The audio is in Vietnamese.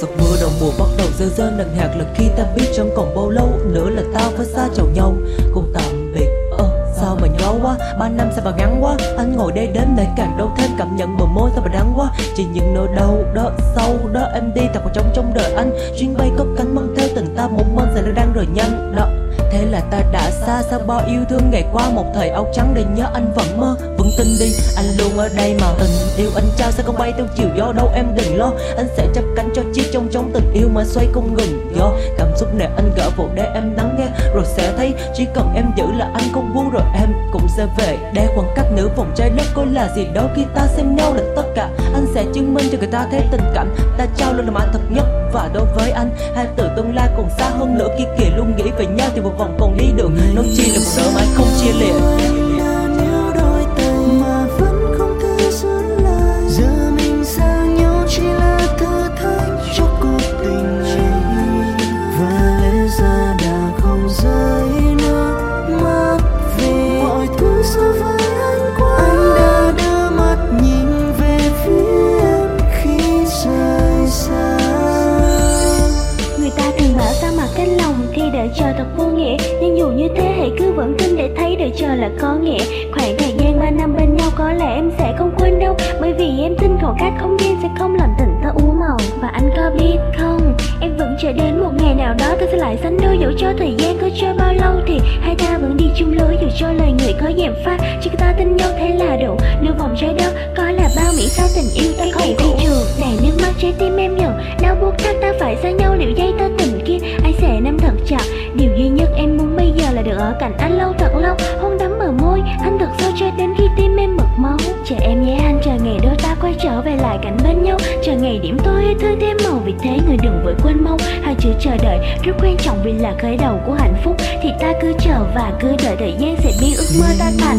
giọt mưa đầu mùa bắt đầu rơi rơi nặng hạt. Là khi ta biết chẳng còn bao lâu nữa là ta phải xa chào nhau. Cùng tạm biệt quá ba năm sao mà ngắn quá? Anh ngồi đây đến để càng đau thêm cảm nhận bờ môi sao mà đắng quá? Chỉ những nỗi đau, đó, sâu, đó, em đi thật vào trong trong đời anh. Chuyến bay có cánh mang theo tình ta, một bên sẽ đang rời nhanh, đó. Thế là ta đã xa xa bao yêu thương ngày qua. Một thời áo trắng để nhớ anh vẫn mơ. Vẫn tin đi, anh luôn ở đây mà tình yêu anh trao. Sẽ không bay theo chiều gió, đâu em đừng lo. Anh sẽ chấp cánh cho chiếc trong trong tình yêu mà xoay không ngừng, Do. Cảm xúc này anh gỡ vụ để em lắng nghe, Rồi sẽ thấy chỉ cần em giờ về. Đây khoảng cách nửa vòng trái đất có là gì đó. Khi ta xem nhau là tất cả. Anh sẽ chứng minh cho người ta thấy tình cảm. Ta trao luôn là mã thật nhất. Và đối với anh, hai từ tương lai còn xa hơn nữa. Kia kìa luôn nghĩ về nhau thì một vòng còn đi được. Nó chỉ là một nỗi mãi không chia liệt chờ thật vô nghĩa. Nhưng dù như thế hãy cứ vững tin để thấy đợi chờ là có nghĩa. Khoảng thời gian 3 năm bên nhau có lẽ em sẽ không quên đâu. Bởi vì em tin khoảng cách không gian sẽ không làm tình ta u màu. Và anh có biết không Em vẫn chờ đến một ngày nào đó ta sẽ lại sánh đôi Dẫu cho thời gian có trôi có giảm pha, Chỉ ta tin nhau thế là đủ. Nửa vòng trái đất, có là bao mỹ sao tình yêu ta không thị trường này, nước mắt trái tim em nhận Đau buộc thắt ta phải xa nhau. Liệu dây tơ tình kia, Ai sẽ nắm thật chặt? Điều duy nhất em muốn bây giờ là được ở cạnh anh lâu thật lâu, Hôn đắm mở môi. Anh thật sâu cho đến khi tim em mực máu. Chờ em nhé anh, chờ ngày đôi ta quay trở về lại cạnh bên nhau. Chờ ngày điểm tôi thương thêm màu Vì thế người đừng vội quên mong chữ chờ đợi. Rất quan trọng vì là khởi đầu của hạnh phúc, Thì ta cứ chờ và cứ đợi thời gian sẽ biến ước mơ ta thành.